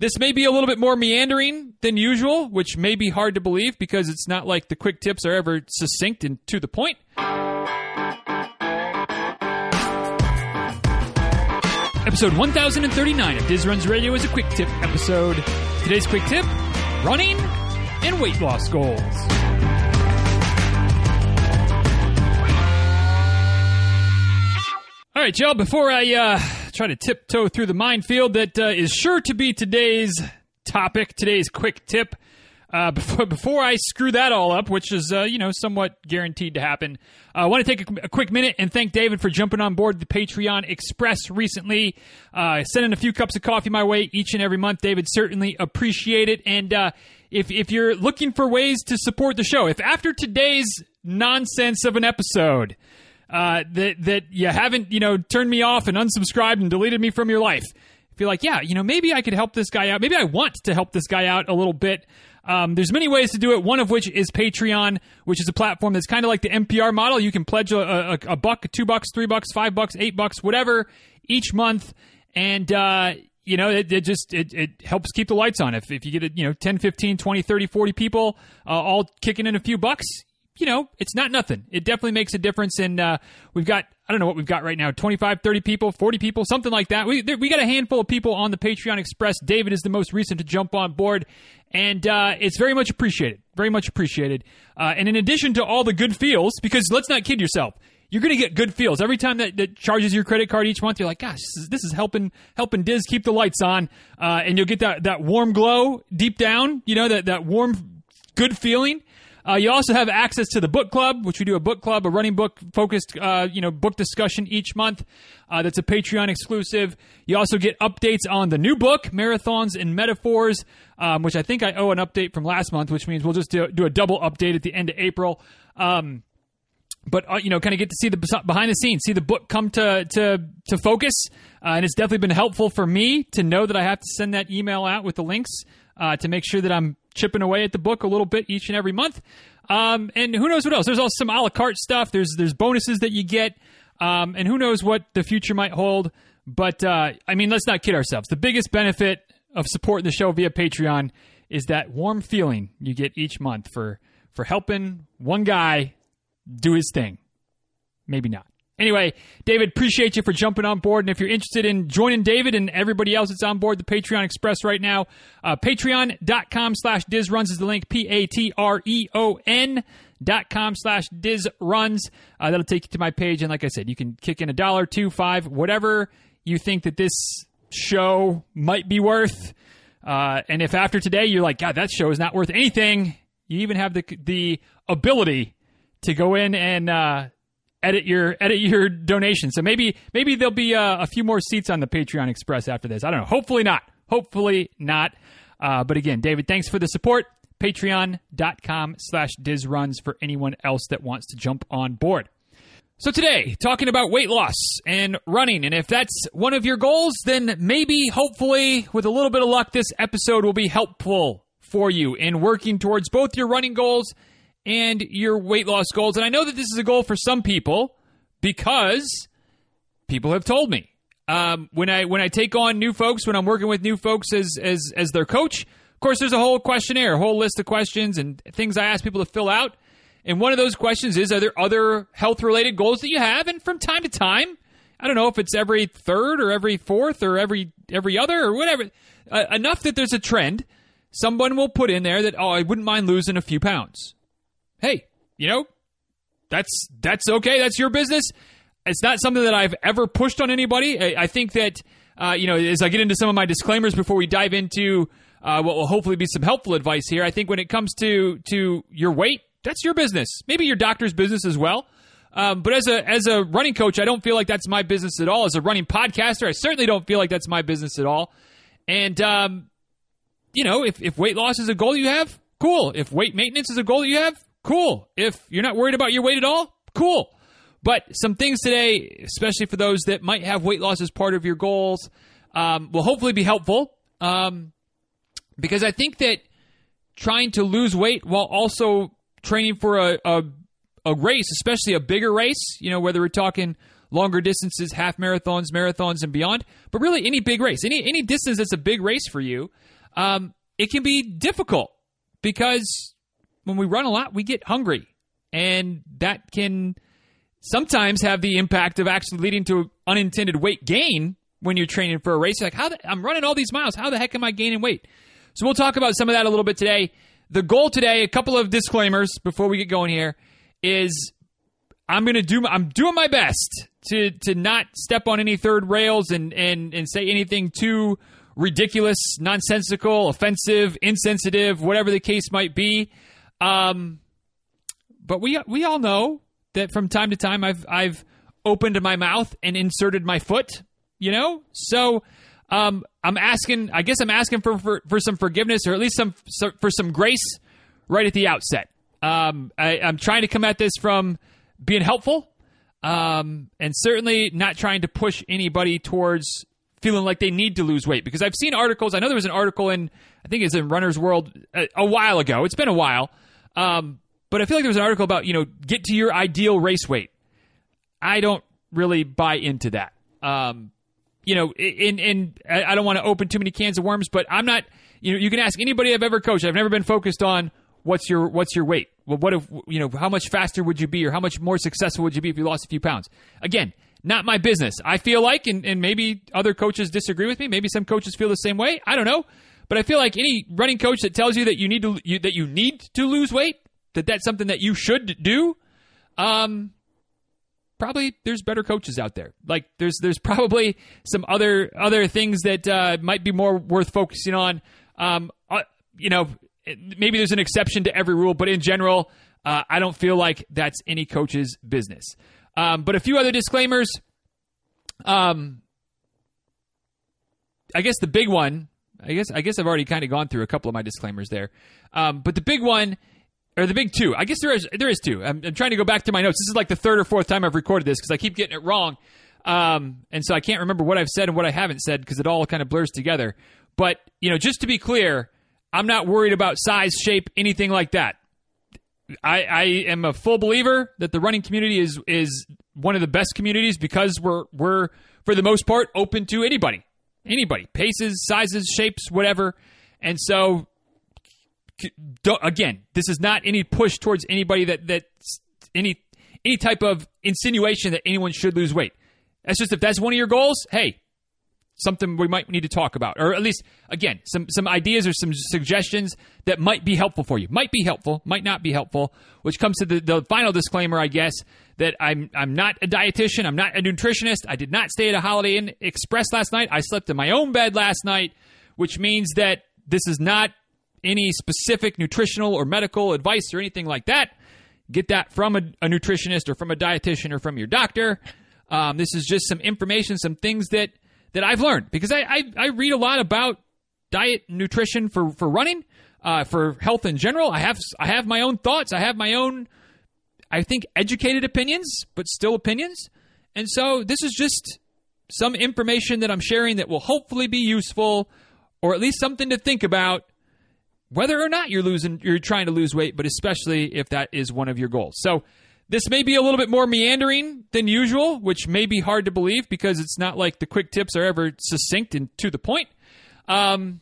This may be a little bit more meandering than usual, which may be hard to believe because it's not like the quick tips are ever succinct and to the point. Episode 1039 of Diz Runs Radio is a quick tip episode. Today's quick tip running and weight loss goals. All right, y'all, before I uh, try to tiptoe through the minefield that uh, is sure to be today's topic, today's quick tip, uh, before, before I screw that all up, which is, uh, you know, somewhat guaranteed to happen, uh, I want to take a, a, quick minute and thank David for jumping on board the Patreon Express recently, uh, sending a few cups of coffee my way each and every month. David, certainly appreciate it. And uh, if, if you're looking for ways to support the show, if after today's nonsense of an episode, uh, that that you haven't you know turned me off and unsubscribed and deleted me from your life. Feel like yeah, you know maybe I could help this guy out. Maybe I want to help this guy out a little bit. Um, there's many ways to do it. One of which is Patreon, which is a platform that's kind of like the NPR model. You can pledge a, a, a buck, two bucks, three bucks, five bucks, eight bucks, whatever each month, and uh, you know it, it just it, it, helps keep the lights on. If if you get it you know 10, 15, 20, 30, 40 people uh, all kicking in a few bucks, you know, it's not nothing. It definitely makes a difference. And uh, we've got, I don't know what we've got right now 25, 30 people, 40 people, something like that. We, we got a handful of people on the Patreon Express. David is the most recent to jump on board. And uh, it's very much appreciated. Very much appreciated. Uh, and in addition to all the good feels, because let's not kid yourself, you're going to get good feels every time that, that, charges your credit card each month. You're like, gosh, this is, this is helping helping Diz keep the lights on, uh, and you'll get that that warm glow deep down. You know that that warm, good feeling. Uh, you also have access to the book club, which we do a book club, a running book focused, uh, you know, book discussion each month. Uh, that's a Patreon exclusive. You also get updates on the new book, Marathons and Metaphors, um, which I think I owe an update from last month, which means we'll just do, do a double update at the end of April. Um, but uh, you know, kind of get to see the behind the scenes, see the book come to to to focus, uh, and it's definitely been helpful for me to know that I have to send that email out with the links uh, to make sure that I'm chipping away at the book a little bit each and every month. Um, and who knows what else? There's also some a la carte stuff. There's there's bonuses that you get, um, and who knows what the future might hold. But uh, I mean, let's not kid ourselves. The biggest benefit of supporting the show via Patreon is that warm feeling you get each month for for helping one guy do his thing. Maybe not. Anyway, David, appreciate you for jumping on board. And if you're interested in joining David and everybody else that's on board the Patreon Express right now, uh, patreon.com slash dizruns is the link, P-A-T-R-E-O-N dot com slash dizruns. Uh, that'll take you to my page. And like I said, you can kick in a dollar, two, five, whatever you think that this show might be worth. Uh, and if after today you're like, God, that show is not worth anything, you even have the, the ability to go in and, uh, edit your edit your donation. So maybe maybe there'll be uh, a few more seats on the Patreon Express after this. I don't know. Hopefully not. Hopefully not. Uh, but again, David, thanks for the support. Patreon.com slash dizruns for anyone else that wants to jump on board. So today, talking about weight loss and running. And if that's one of your goals, then maybe, hopefully, with a little bit of luck, this episode will be helpful for you in working towards both your running goals and your weight loss goals. And I know that this is a goal for some people because people have told me. Um, when I when I take on new folks, when I'm working with new folks as as as their coach, of course, there's a whole questionnaire, a whole list of questions and things I ask people to fill out. And one of those questions is: Are there other health related goals that you have? And from time to time, I don't know if it's every third or every fourth or every every other or whatever, uh, enough that there's a trend. Someone will put in there that oh, I wouldn't mind losing a few pounds hey, you know, that's that's okay. That's your business. It's not something that I've ever pushed on anybody. I, I think that uh, you know, as I get into some of my disclaimers before we dive into uh, what will hopefully be some helpful advice here, I think when it comes to to your weight, that's your business. Maybe your doctor's business as well. Um, but as a as a running coach, I don't feel like that's my business at all. As a running podcaster, I certainly don't feel like that's my business at all. And um, you know, if if weight loss is a goal you have, cool. If weight maintenance is a goal you have, cool. If you're not worried about your weight at all, cool. But some things today, especially for those that might have weight loss as part of your goals, um, will hopefully be helpful. Um, because I think that trying to lose weight while also training for a, a, a race, especially a bigger race, you know, whether we're talking longer distances, half marathons, marathons, and beyond. But really, any big race, any any distance that's a big race for you, um, it can be difficult because when we run a lot, we get hungry, and that can sometimes have the impact of actually leading to unintended weight gain when you're training for a race. You're like, how the, I'm running all these miles. How the heck am I gaining weight? So we'll talk about some of that a little bit today. The goal today, a couple of disclaimers before we get going here, is I'm gonna do. I'm doing my best to to not step on any third rails and and and say anything too ridiculous, nonsensical, offensive, insensitive, whatever the case might be. Um, but we we all know that from time to time I've I've opened my mouth and inserted my foot, you know? So um, I'm asking I guess I'm asking for, for, for some forgiveness or at least some for some grace right at the outset. Um, I, am trying to come at this from being helpful um, and certainly not trying to push anybody towards feeling like they need to lose weight because I've seen articles. I know there was an article in I think it's in Runner's World a, a while ago. It's been a while. Um, but I feel like there was an article about, you know, get to your ideal race weight. I don't really buy into that. Um, you know, and, and I don't want to open too many cans of worms, but I'm not, you know, you can ask anybody I've ever coached. I've never been focused on what's your, what's your weight? Well, what if, you know, how much faster would you be or how much more successful would you be if you lost a few pounds? Again, not my business. I feel like, and, and maybe other coaches disagree with me. Maybe some coaches feel the same way. I don't know. But I feel like any running coach that tells you that you need to, you, that you need to lose weight, that that's something that you should do, um, probably there's better coaches out there. Like there's there's probably some other other things that uh, might be more worth focusing on. Um, uh, you know, maybe there's an exception to every rule, but in general, uh, I don't feel like that's any coach's business. Um, but a few other disclaimers. Um, I guess the big one. I guess I guess I've already kind of gone through a couple of my disclaimers there. Um, but the big one or the big two. I guess there is there is two. I'm, I'm, trying to go back to my notes. This is like the third or fourth time I've recorded this because I keep getting it wrong, um, and so I can't remember what I've said and what I haven't said because it all kind of blurs together. But you know, just to be clear, I'm not worried about size, shape, anything like that. I, I am a full believer that the running community is is one of the best communities because we're we're for the most part open to anybody, anybody, paces, sizes, shapes, whatever. And so again, this is not any push towards anybody that that any any type of insinuation that anyone should lose weight. That's just if that's one of your goals, hey, something we might need to talk about, or at least again some some ideas or some suggestions that might be helpful for you. Might be helpful, might not be helpful. Which comes to the, the final disclaimer, I guess, that I'm I'm not a dietitian, I'm not a nutritionist. I did not stay at a Holiday Inn Express last night. I slept in my own bed last night, which means that this is not any specific nutritional or medical advice or anything like that, get that from a, a nutritionist or from a dietitian or from your doctor. Um, this is just some information, some things that that I've learned because I, I, I read a lot about diet, nutrition for for running, uh, for health in general. I have I have my own thoughts. I have my own, I think, educated opinions, but still opinions. And so this is just some information that I'm sharing that will hopefully be useful, or at least something to think about whether or not you're losing you're trying to lose weight, but especially if that is one of your goals. So this may be a little bit more meandering than usual, which may be hard to believe because it's not like the quick tips are ever succinct and to the point. Um,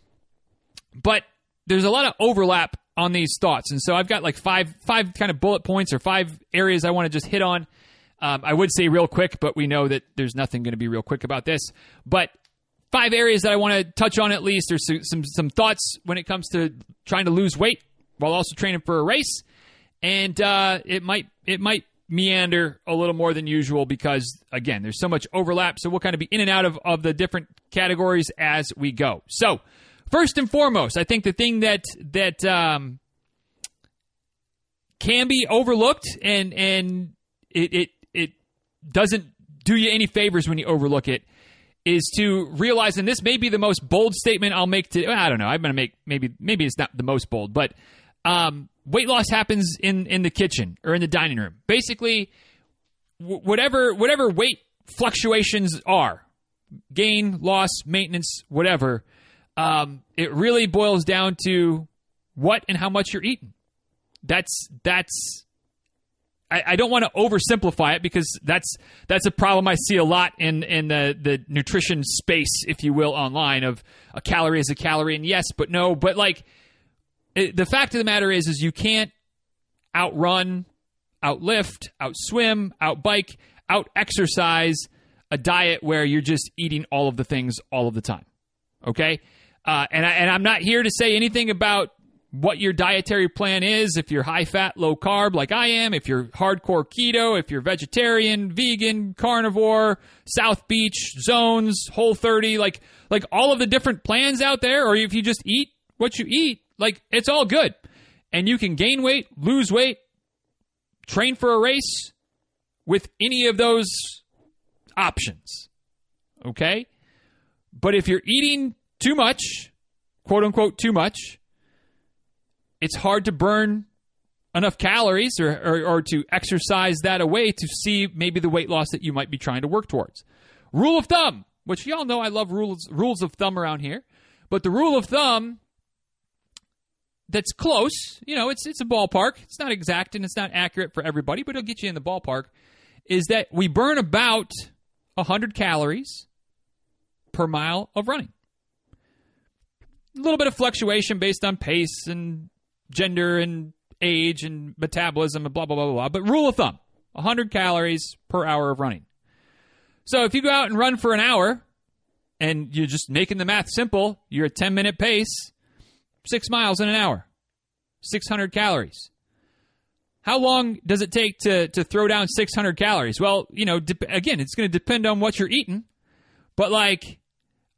but there's a lot of overlap on these thoughts, and so I've got like five five kind of bullet points or five areas I want to just hit on. Um, I would say real quick, but we know that there's nothing going to be real quick about this. But five areas that I want to touch on at least, or some, some, some thoughts when it comes to trying to lose weight while also training for a race, and uh, it might it might meander a little more than usual because again, there's so much overlap. So we'll kind of be in and out of of the different categories as we go. So first and foremost, I think the thing that that um, can be overlooked and and it it it doesn't do you any favors when you overlook it is to realize, and this may be the most bold statement I'll make to. I don't know. I'm to make maybe maybe it's not the most bold, but um, weight loss happens in in the kitchen or in the dining room. Basically, w- whatever whatever weight fluctuations are, gain, loss, maintenance, whatever. Um, it really boils down to what and how much you're eating. That's that's I, I don't want to oversimplify it because that's that's a problem I see a lot in in the the nutrition space, if you will, online of a calorie is a calorie, and yes, but no, but like it, the fact of the matter is, is you can't outrun, outlift, outswim, outbike, out exercise a diet where you're just eating all of the things all of the time. Okay, uh, and I, and I'm not here to say anything about what your dietary plan is, if you're high fat, low carb like I am, if you're hardcore keto, if you're vegetarian, vegan, carnivore, South Beach, zones, whole 30, like like all of the different plans out there or if you just eat what you eat, like it's all good. And you can gain weight, lose weight, train for a race with any of those options. Okay? But if you're eating too much, quote unquote too much, it's hard to burn enough calories or, or, or, to exercise that away to see maybe the weight loss that you might be trying to work towards. Rule of thumb, which y'all know I love rules rules of thumb around here, but the rule of thumb that's close, you know, it's it's a ballpark. It's not exact and it's not accurate for everybody, but it'll get you in the ballpark. Is that we burn about 100 calories per mile of running. A little bit of fluctuation based on pace and gender and age and metabolism and blah, blah, blah, blah, blah. But rule of thumb 100 calories per hour of running. So if you go out and run for an hour and you're just making the math simple, you're a 10 minute pace, six miles in an hour, 600 calories. How long does it take to, to throw down 600 calories? Well, you know, de- again, it's going to depend on what you're eating. But like,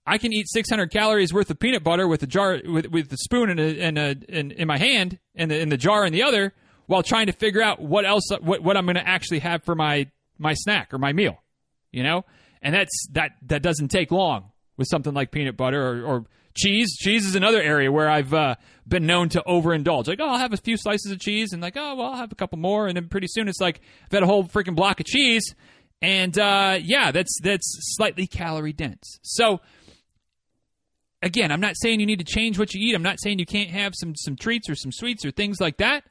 I can eat 600 calories worth of peanut butter with a jar with with the spoon and a, and a, in, in my hand and the in the jar in the other while trying to figure out what else what, what I'm going to actually have for my my snack or my meal, you know? And that's that that doesn't take long with something like peanut butter or, or cheese. Cheese is another area where I've uh, been known to overindulge. Like, oh, I'll have a few slices of cheese, and like, oh, well, I'll have a couple more, and then pretty soon it's like I've had a whole freaking block of cheese, and uh, yeah, that's that's slightly calorie dense. So again, I'm not saying you need to change what you eat. I'm not saying you can't have some some treats or some sweets or things like that.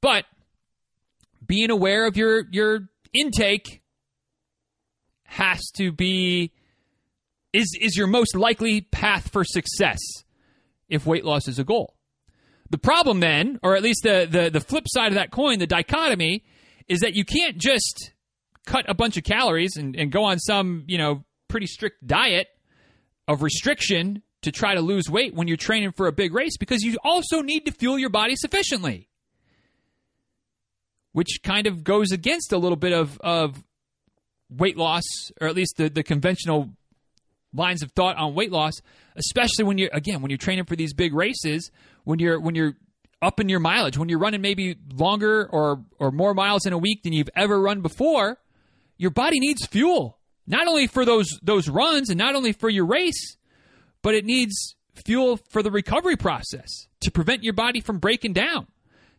But being aware of your your intake has to be is is your most likely path for success if weight loss is a goal. The problem then, or at least the the, the flip side of that coin, the dichotomy, is that you can't just cut a bunch of calories and, and go on some, you know, pretty strict diet of restriction to try to lose weight when you're training for a big race because you also need to fuel your body sufficiently. Which kind of goes against a little bit of, of weight loss, or at least the, the conventional lines of thought on weight loss, especially when you're again when you're training for these big races, when you're when you're up in your mileage, when you're running maybe longer or or more miles in a week than you've ever run before, your body needs fuel. Not only for those those runs and not only for your race, but it needs fuel for the recovery process to prevent your body from breaking down,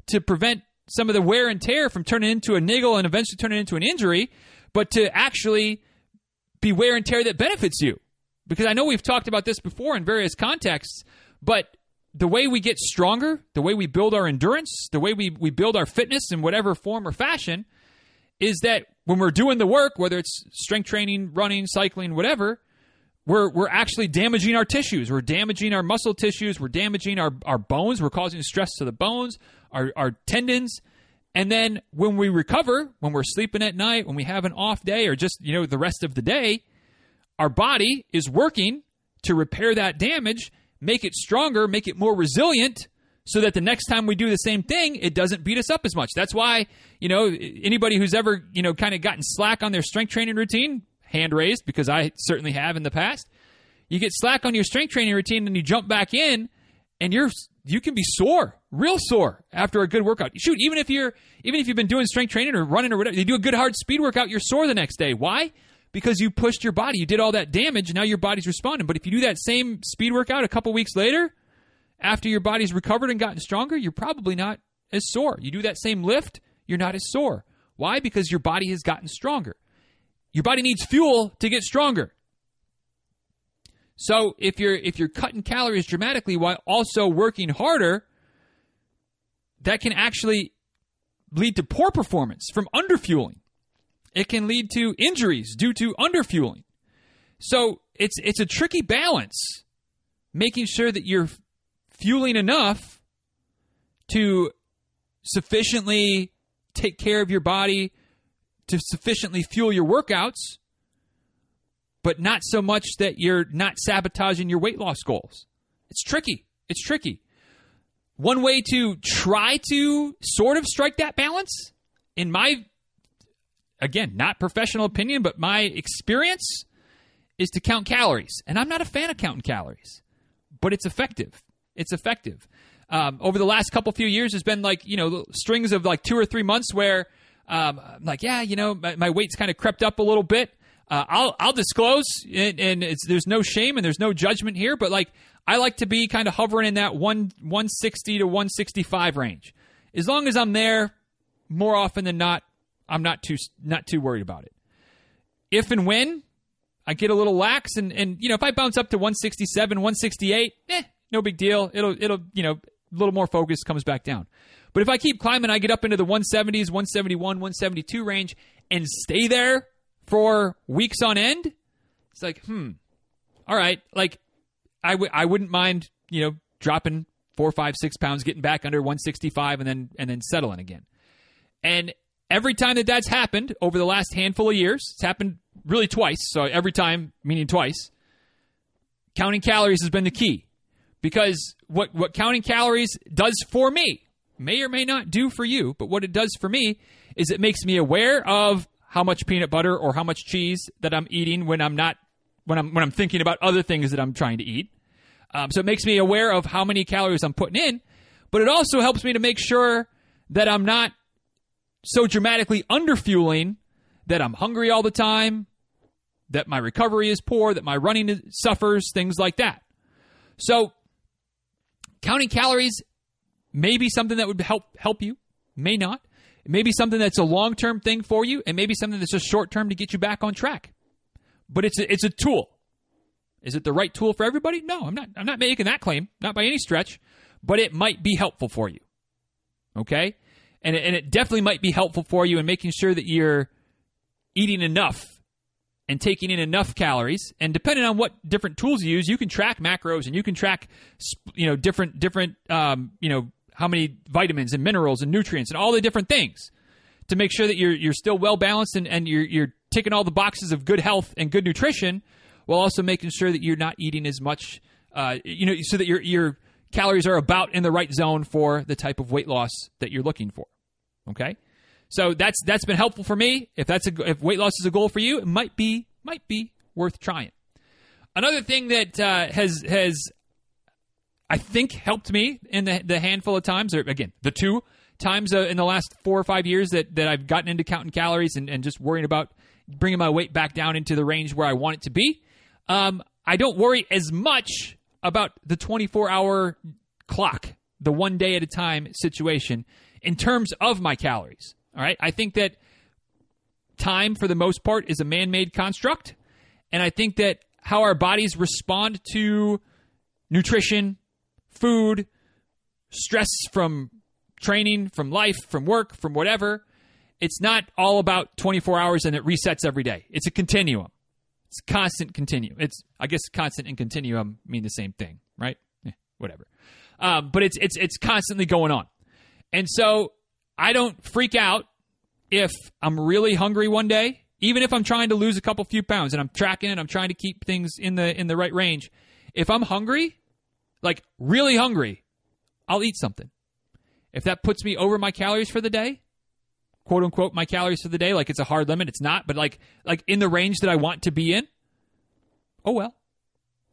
to prevent some of the wear and tear from turning into a niggle and eventually turning into an injury, but to actually be wear and tear that benefits you. Because I know we've talked about this before in various contexts, but the way we get stronger, the way we build our endurance, the way we, we build our fitness in whatever form or fashion, is that when we're doing the work, whether it's strength training, running, cycling, whatever, we're, we're actually damaging our tissues. We're damaging our muscle tissues. We're damaging our, our bones. We're causing stress to the bones, our, our tendons. And then when we recover, when we're sleeping at night, when we have an off day or just, you know, the rest of the day, our body is working to repair that damage, make it stronger, make it more resilient so that the next time we do the same thing, it doesn't beat us up as much. That's why, you know, anybody who's ever, you know, kind of gotten slack on their strength training routine, hand raised because I certainly have in the past. You get slack on your strength training routine and you jump back in and you're you can be sore, real sore after a good workout. Shoot, even if you're even if you've been doing strength training or running or whatever, you do a good hard speed workout, you're sore the next day. Why? Because you pushed your body, you did all that damage, now your body's responding. But if you do that same speed workout a couple weeks later, after your body's recovered and gotten stronger, you're probably not as sore. You do that same lift, you're not as sore. Why? Because your body has gotten stronger. Your body needs fuel to get stronger. So if you're if you're cutting calories dramatically while also working harder, that can actually lead to poor performance from underfueling. It can lead to injuries due to underfueling. So it's it's a tricky balance, making sure that you're fueling enough to sufficiently take care of your body, to sufficiently fuel your workouts, but not so much that you're not sabotaging your weight loss goals. It's tricky. It's tricky. One way to try to sort of strike that balance, in my, again, not professional opinion, but my experience, is to count calories. And I'm not a fan of counting calories, but it's effective. It's effective. Um, over the last couple few years, there's been like, you know, strings of like two or three months where um, I'm like, yeah, you know, my, my weight's kind of crept up a little bit. Uh, I'll I'll disclose, and, and there's no shame and there's no judgment here, but like I like to be kind of hovering in that one 160 to 165 range. As long as I'm there, more often than not, I'm not too not too worried about it. If and when I get a little lax, and and you know if I bounce up to 167, 168, eh, no big deal. It'll it'll you know a little more focus comes back down. But if I keep climbing, I get up into the 170s, 171, 172 range, and stay there for weeks on end, it's like, hmm, all right. Like, I w- I wouldn't mind, you know, dropping four, five, six pounds, getting back under 165, and then and then settling again. And every time that that's happened over the last handful of years, it's happened really twice. So every time, meaning twice, counting calories has been the key. Because what what counting calories does for me may or may not do for you, but what it does for me is it makes me aware of how much peanut butter or how much cheese that I'm eating when I'm not when I'm when I'm thinking about other things that I'm trying to eat. Um, so it makes me aware of how many calories I'm putting in, but it also helps me to make sure that I'm not so dramatically underfueling that I'm hungry all the time, that my recovery is poor, that my running suffers, things like that. So counting calories may be something that would help help you, may not. It may be something that's a long term thing for you, and maybe something that's just short term to get you back on track. But it's a, it's a tool. Is it the right tool for everybody? No, I'm not. I'm not making that claim, not by any stretch. But it might be helpful for you. Okay, and it, and it definitely might be helpful for you in making sure that you're eating enough and taking in enough calories. And depending on what different tools you use, you can track macros and you can track, you know, different different um, you know how many vitamins and minerals and nutrients and all the different things to make sure that you're you're still well balanced and, and you're you're ticking all the boxes of good health and good nutrition while also making sure that you're not eating as much uh, you know so that your your calories are about in the right zone for the type of weight loss that you're looking for okay so that's that's been helpful for me if that's a if weight loss is a goal for you it might be might be worth trying another thing that uh, has has I think helped me in the, the handful of times, or again, the two times uh, in the last four or five years that, that I've gotten into counting calories and, and just worrying about bringing my weight back down into the range where I want it to be. Um, I don't worry as much about the 24 hour clock, the one day at a time situation in terms of my calories. All right. I think that time, for the most part, is a man made construct. And I think that how our bodies respond to nutrition, food, stress from training, from life, from work, from whatever. It's not all about 24 hours and it resets every day. It's a continuum. It's constant continuum. It's I guess constant and continuum mean the same thing, right? Eh, whatever. Um, but it's it's it's constantly going on, and so I don't freak out if I'm really hungry one day, even if I'm trying to lose a couple few pounds and I'm tracking and I'm trying to keep things in the in the right range. If I'm hungry, like really hungry, I'll eat something. If that puts me over my calories for the day, quote unquote my calories for the day, like it's a hard limit, it's not, but like like in the range that I want to be in, oh well.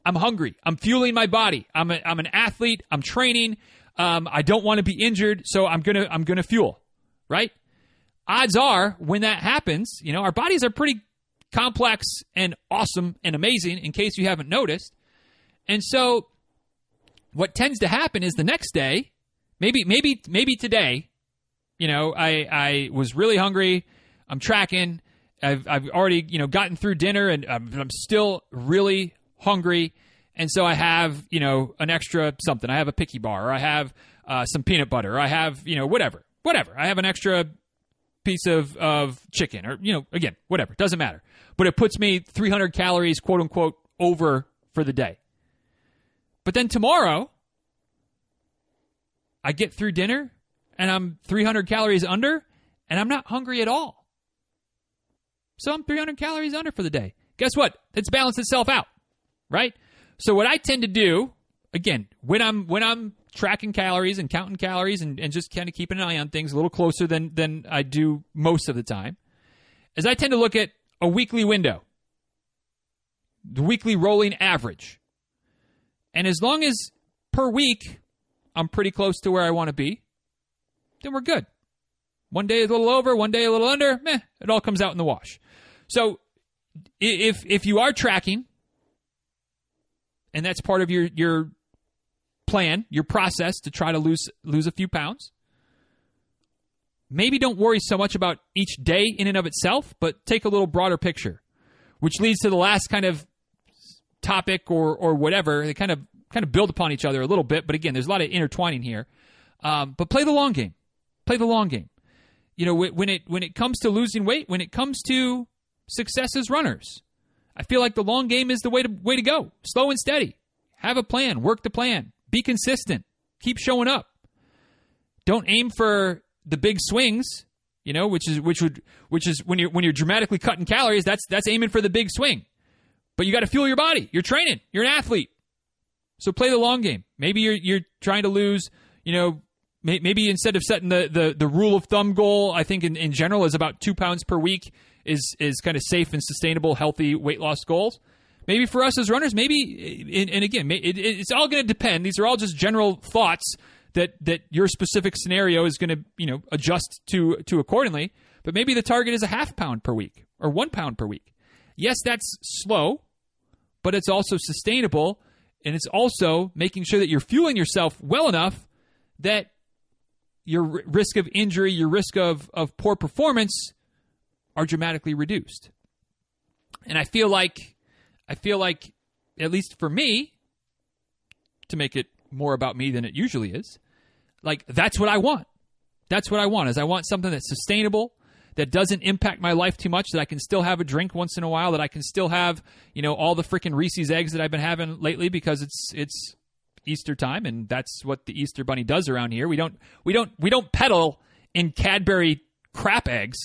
I'm hungry. I'm fueling my body. I'm a, I'm an athlete. I'm training. Um, I don't want to be injured, so I'm gonna I'm gonna fuel, right? Odds are when that happens, you know, our bodies are pretty complex and awesome and amazing. In case you haven't noticed, and so what tends to happen is the next day, maybe maybe maybe today, you know, I I was really hungry. I'm tracking. I've I've already you know gotten through dinner and I'm, I'm still really hungry, and so I have you know an extra something. I have a picky bar, or I have uh, some peanut butter, or I have you know whatever whatever. I have an extra piece of, of chicken or, you know, again, whatever. Doesn't matter. But it puts me 300 calories, quote unquote, over for the day. But then tomorrow, I get through dinner and I'm 300 calories under and I'm not hungry at all. So I'm 300 calories under for the day. Guess what? It's balanced itself out, right? So what I tend to do, again, when I'm when I'm tracking calories and counting calories and, and just kind of keeping an eye on things a little closer than than I do most of the time, is I tend to look at a weekly window, the weekly rolling average. And as long as per week I'm pretty close to where I want to be, then we're good. One day a little over, one day a little under, meh, it all comes out in the wash. So if if you are tracking and that's part of your your plan, your process to try to lose lose a few pounds, maybe don't worry so much about each day in and of itself, but take a little broader picture, which leads to the last kind of topic or or whatever. They kind of kind of build upon each other a little bit, but again, there's a lot of intertwining here. Um, but play the long game. Play the long game. You know, when it when it comes to losing weight, when it comes to success as runners, I feel like the long game is the way to way to go. Slow and steady. Have a plan. Work the plan. Be consistent. Keep showing up. Don't aim for the big swings. You know, which is which would which is when you're when you're dramatically cutting calories. That's that's aiming for the big swing. But you got to fuel your body. You're training. You're an athlete. So play the long game. Maybe you're you're trying to lose. You know, maybe instead of setting the, the, the rule of thumb goal, I think in, in general is about two pounds per week is is kind of safe and sustainable, healthy weight loss goals. Maybe for us as runners, maybe, and, again, it, it's all going to depend. These are all just general thoughts that that your specific scenario is going to you know adjust to to accordingly. But maybe the target is a half pound per week or one pound per week. Yes, that's slow, but it's also sustainable, and it's also making sure that you're fueling yourself well enough that your risk of injury, your risk of, of poor performance are dramatically reduced. And I feel like I feel like at least for me to make it more about me than it usually is, like that's what I want. That's what I want. Is I want something that's sustainable, that doesn't impact my life too much, that I can still have a drink once in a while, that I can still have, you know, all the freaking Reese's eggs that I've been having lately because it's it's Easter time, and that's what the Easter Bunny does around here. We don't we don't we don't peddle in Cadbury crap eggs.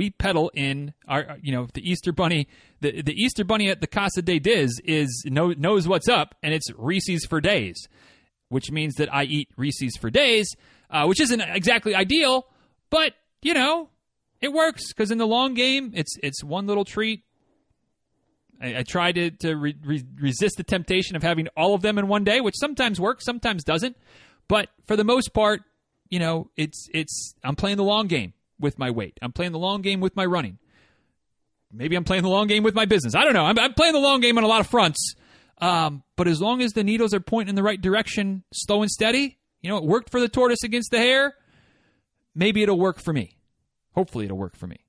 We peddle in our you know the Easter Bunny. The the Easter Bunny at the Casa de Diz is know, knows what's up, and it's Reese's for days, which means that I eat Reese's for days, uh, which isn't exactly ideal, but you know it works because in the long game, it's it's one little treat I, I try to, to re, re, resist the temptation of having all of them in one day, which sometimes works, sometimes doesn't. But for the most part, you know, it's it's I'm playing the long game with my weight. I'm playing the long game with my running. Maybe I'm playing the long game with my business. I don't know. I'm, I'm playing the long game on a lot of fronts. Um, but as long as the needles are pointing in the right direction, slow and steady, you know, it worked for the tortoise against the hare. Maybe it'll work for me. Hopefully, it'll work for me.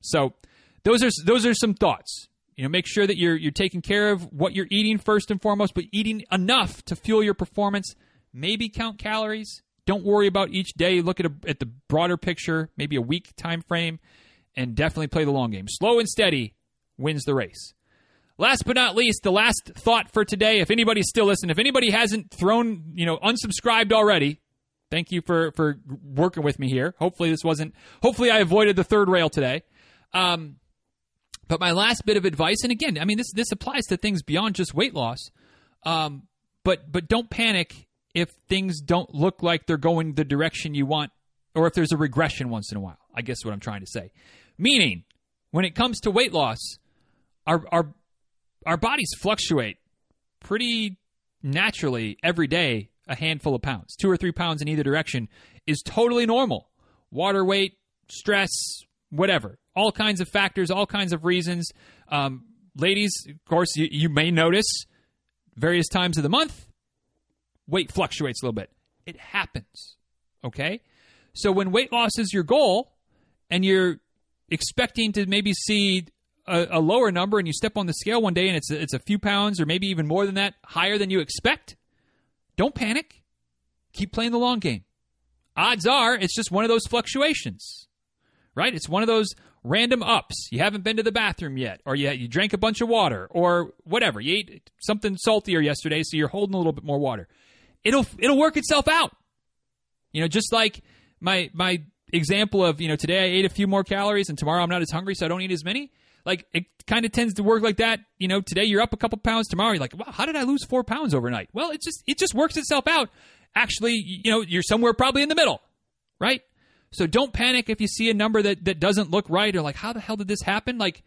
So, those are those are some thoughts. You know, make sure that you're you're taking care of what you're eating first and foremost, but eating enough to fuel your performance. Maybe count calories. Don't worry about each day. Look at a, at the broader picture, maybe a week time frame, and definitely play the long game. Slow and steady wins the race. Last but not least, the last thought for today. If anybody's still listening, if anybody hasn't thrown, you know, unsubscribed already, thank you for for working with me here. Hopefully this wasn't. Hopefully I avoided the third rail today. Um, but my last bit of advice, and again, I mean this this applies to things beyond just weight loss. Um, but but don't panic if things don't look like they're going the direction you want, or if there's a regression once in a while. I guess what I'm trying to say. Meaning, when it comes to weight loss, our our our bodies fluctuate pretty naturally every day. A handful of pounds, two or three pounds in either direction, is totally normal. Water weight, stress, whatever all kinds of factors, all kinds of reasons. Um, ladies, of course, you, you may notice various times of the month, weight fluctuates a little bit. It happens. Okay? So when weight loss is your goal and you're expecting to maybe see a, a, lower number and you step on the scale one day and it's it's a few pounds or maybe even more than that higher than you expect, don't panic. Keep playing the long game. odds are it's just one of those fluctuations, right? It's one of those random ups. You haven't been to the bathroom yet, or you, you drank a bunch of water, or whatever. You ate something saltier yesterday, so you're holding a little bit more water. It'll it'll work itself out. You know, just like my my example of you know today I ate a few more calories and tomorrow I'm not as hungry, so I don't eat as many. Like it kind of tends to work like that. You know, today you're up a couple pounds, tomorrow you're like, wow, how did I lose four pounds overnight? Well, it just it just works itself out. Actually, you know, you're somewhere probably in the middle, right? So don't panic if you see a number that that doesn't look right or like, how the hell did this happen? Like,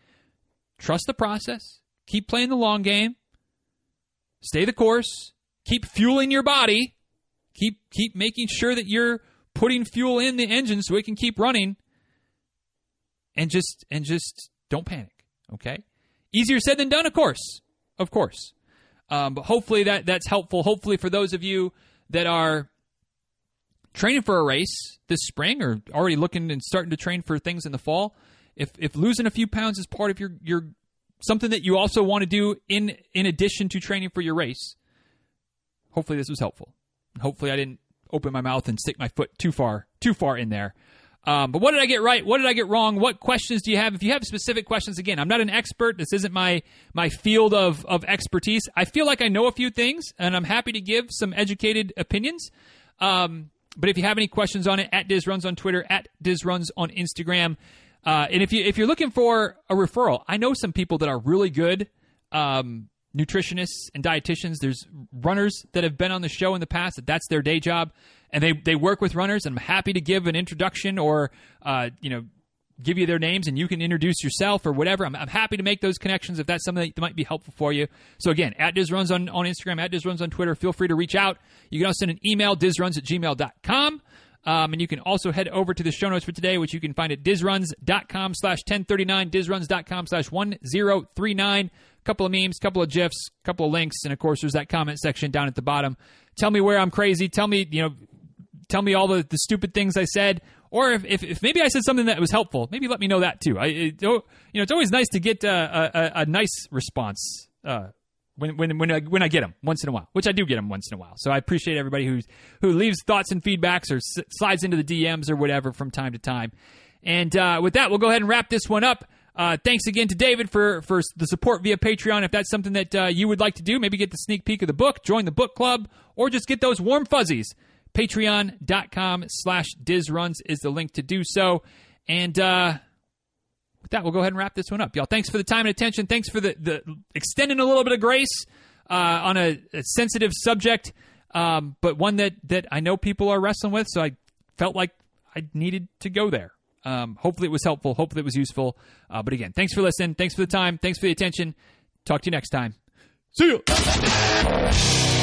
trust the process. Keep playing the long game. Stay the course. Keep fueling your body. Keep keep making sure that you're putting fuel in the engine so it can keep running. And just and just don't panic, okay? Easier said than done, of course, of course. Um, but hopefully that that's helpful. Hopefully for those of you that are training for a race this spring or already looking and starting to train for things in the fall, if if losing a few pounds is part of your your something that you also want to do in in addition to training for your race, hopefully this was helpful. Hopefully I didn't open my mouth and stick my foot too far too far in there. Um, but what did I get right? What did I get wrong? What questions do you have? If you have specific questions, again, I'm not an expert. This isn't my my field of of expertise. I feel like I know a few things, and I'm happy to give some educated opinions. Um, but if you have any questions on it, at Diz Runs on Twitter, at Diz Runs on Instagram, uh, and if you if you're looking for a referral, I know some people that are really good. Um, nutritionists and dietitians. There's runners that have been on the show in the past that that's their day job, and they they work with runners. And I'm happy to give an introduction or uh, you know give you their names and you can introduce yourself or whatever. I'm, I'm happy to make those connections if that's something that might be helpful for you. So again, at DizRuns on, on Instagram, at DizRuns on Twitter, feel free to reach out. You can also send an email, dizruns at gmail.com. Um, and you can also head over to the show notes for today, which you can find at dizruns.com slash 1039, dizruns.com slash 1039 couple of memes, couple of gifs, couple of links, and of course there's that comment section down at the bottom. Tell me where I'm crazy. Tell me, you know, tell me all the, the stupid things I said, or if, if, if maybe I said something that was helpful, maybe let me know that too. I, it, you know, it's always nice to get a, a, a nice response. Uh, when when when I, when I get them once in a while, which I do get them once in a while. So I appreciate everybody who who leaves thoughts and feedbacks or s- slides into the DMs or whatever from time to time. And uh, with that, we'll go ahead and wrap this one up. Uh, thanks again to David for, for the support via Patreon. If that's something that uh, you would like to do, maybe get the sneak peek of the book, join the book club, or just get those warm fuzzies. Patreon.com slash DizRuns is the link to do so. And uh, with that, we'll go ahead and wrap this one up. Y'all, thanks for the time and attention. Thanks for the, the extending a little bit of grace uh, on a, a, sensitive subject, um, but one that, that I know people are wrestling with. So I felt like I needed to go there. Um, hopefully it was helpful. Hopefully it was useful. Uh, but again, thanks for listening. Thanks for the time. Thanks for the attention. Talk to you next time. See you.